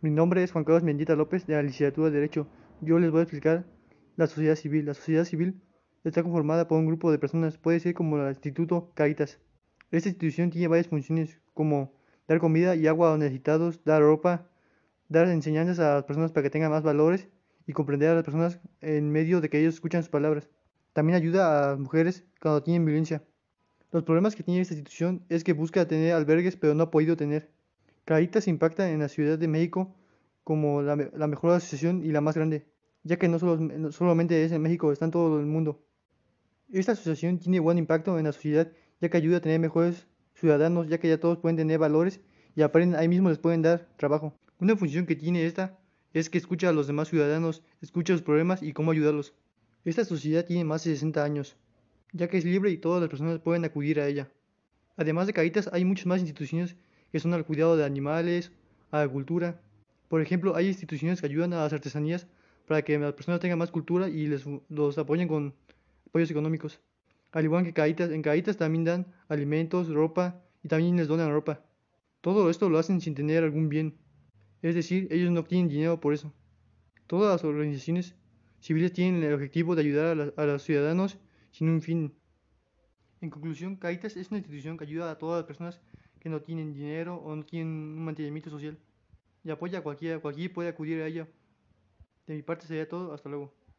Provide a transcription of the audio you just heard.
Mi nombre es Juan Carlos Mendieta López de la licenciatura de Derecho. Yo les voy a explicar la sociedad civil. La sociedad civil está conformada por un grupo de personas, puede ser como el Instituto Caritas. Esta institución tiene varias funciones como dar comida y agua a los necesitados, dar ropa, dar enseñanzas a las personas para que tengan más valores y comprender a las personas en medio de que ellos escuchan sus palabras. También ayuda a las mujeres cuando tienen violencia. Los problemas que tiene esta institución es que busca tener albergues pero no ha podido tener. Caritas impacta en la Ciudad de México como la, mejor asociación y la más grande, ya que no, solo, solamente es en México, está en todo el mundo. Esta asociación tiene buen impacto en la sociedad ya que ayuda a tener mejores ciudadanos, ya que ya todos pueden tener valores y aprenden, ahí mismo les pueden dar trabajo. Una función que tiene esta es que escucha a los demás ciudadanos, escucha sus problemas y cómo ayudarlos. Esta sociedad tiene más de 60 años, ya que es libre y todas las personas pueden acudir a ella. Además de Caritas, hay muchas más instituciones que son al cuidado de animales, a la cultura. Por ejemplo, hay instituciones que ayudan a las artesanías para que las personas tengan más cultura y les los apoyen con apoyos económicos. Al igual que Caritas, en Caritas también dan alimentos, ropa y también les donan ropa. Todo esto lo hacen sin tener algún bien. Es decir, ellos no tienen dinero por eso. Todas las organizaciones civiles tienen el objetivo de ayudar a, a los ciudadanos sin un fin. En conclusión, Caritas es una institución que ayuda a todas las personas no tienen dinero o no tienen un mantenimiento social y apoya a cualquiera, cualquiera puede acudir a ella. De mi parte sería todo, hasta luego.